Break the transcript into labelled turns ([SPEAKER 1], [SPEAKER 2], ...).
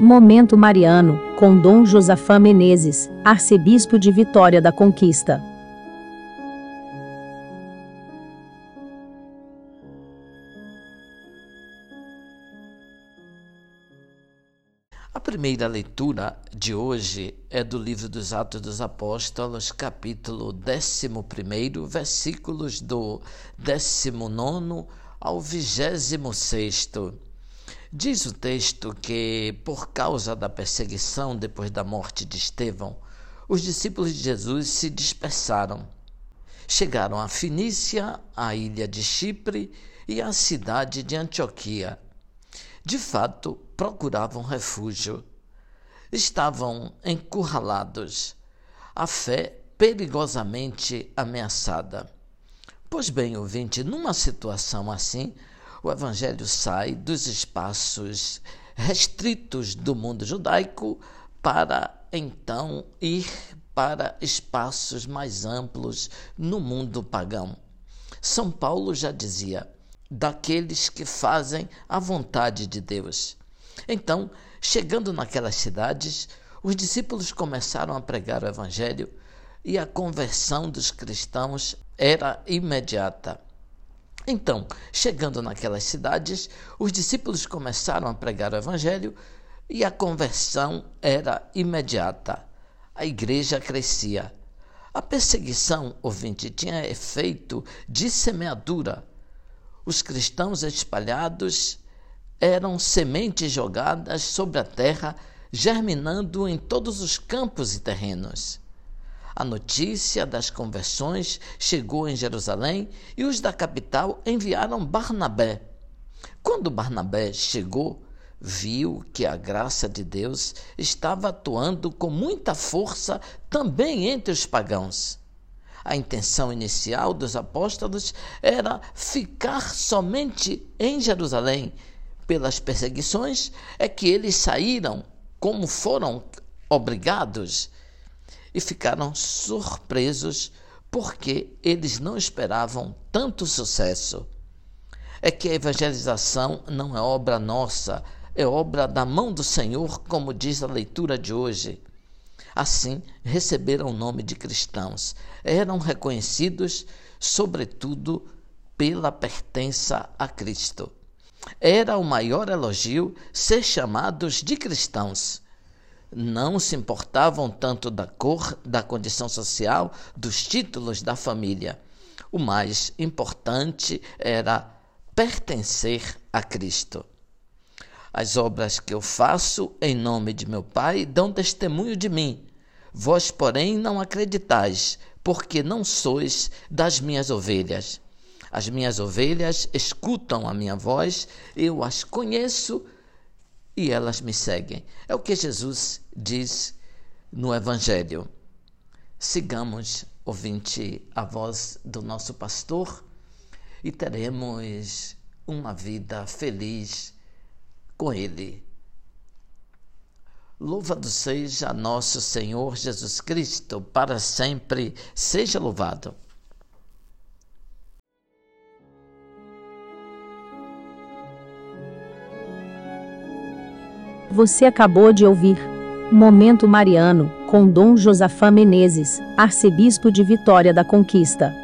[SPEAKER 1] Momento Mariano, com Dom Josafá Menezes, arcebispo de Vitória da Conquista.
[SPEAKER 2] A primeira leitura de hoje é do livro dos Atos dos Apóstolos, capítulo 11, versículos do 19 ao 26. Diz o texto que, por causa da perseguição depois da morte de Estevão, os discípulos de Jesus se dispersaram. Chegaram a Finícia, a ilha de Chipre e a cidade de Antioquia. De fato, procuravam refúgio. Estavam encurralados, a fé perigosamente ameaçada. Pois bem, ouvinte, numa situação assim, o Evangelho sai dos espaços restritos do mundo judaico para então ir para espaços mais amplos no mundo pagão. São Paulo já dizia: daqueles que fazem a vontade de Deus. Então, chegando naquelas cidades, os discípulos começaram a pregar o Evangelho e a conversão dos cristãos era imediata. Então, chegando naquelas cidades, os discípulos começaram a pregar o Evangelho e a conversão era imediata. A igreja crescia. A perseguição, ouvinte, tinha efeito de semeadura. Os cristãos espalhados eram sementes jogadas sobre a terra, germinando em todos os campos e terrenos. A notícia das conversões chegou em Jerusalém e os da capital enviaram Barnabé. Quando Barnabé chegou, viu que a graça de Deus estava atuando com muita força também entre os pagãos. A intenção inicial dos apóstolos era ficar somente em Jerusalém. Pelas perseguições é que eles saíram, como foram obrigados, e ficaram surpresos porque eles não esperavam tanto sucesso. É que a evangelização não é obra nossa, é obra da mão do Senhor, como diz a leitura de hoje. Assim, receberam o nome de cristãos. Eram reconhecidos, sobretudo, pela pertença a Cristo. Era o maior elogio ser chamados de cristãos não se importavam tanto da cor, da condição social, dos títulos da família. O mais importante era pertencer a Cristo. As obras que eu faço em nome de meu Pai dão testemunho de mim. Vós, porém, não acreditais, porque não sois das minhas ovelhas. As minhas ovelhas escutam a minha voz, eu as conheço e elas me seguem. É o que Jesus diz no Evangelho. Sigamos, ouvinte, a voz do nosso pastor e teremos uma vida feliz com Ele. Louvado seja nosso Senhor Jesus Cristo, para sempre seja louvado.
[SPEAKER 1] Você acabou de ouvir Momento Mariano, com Dom Josafá Menezes, arcebispo de Vitória da Conquista.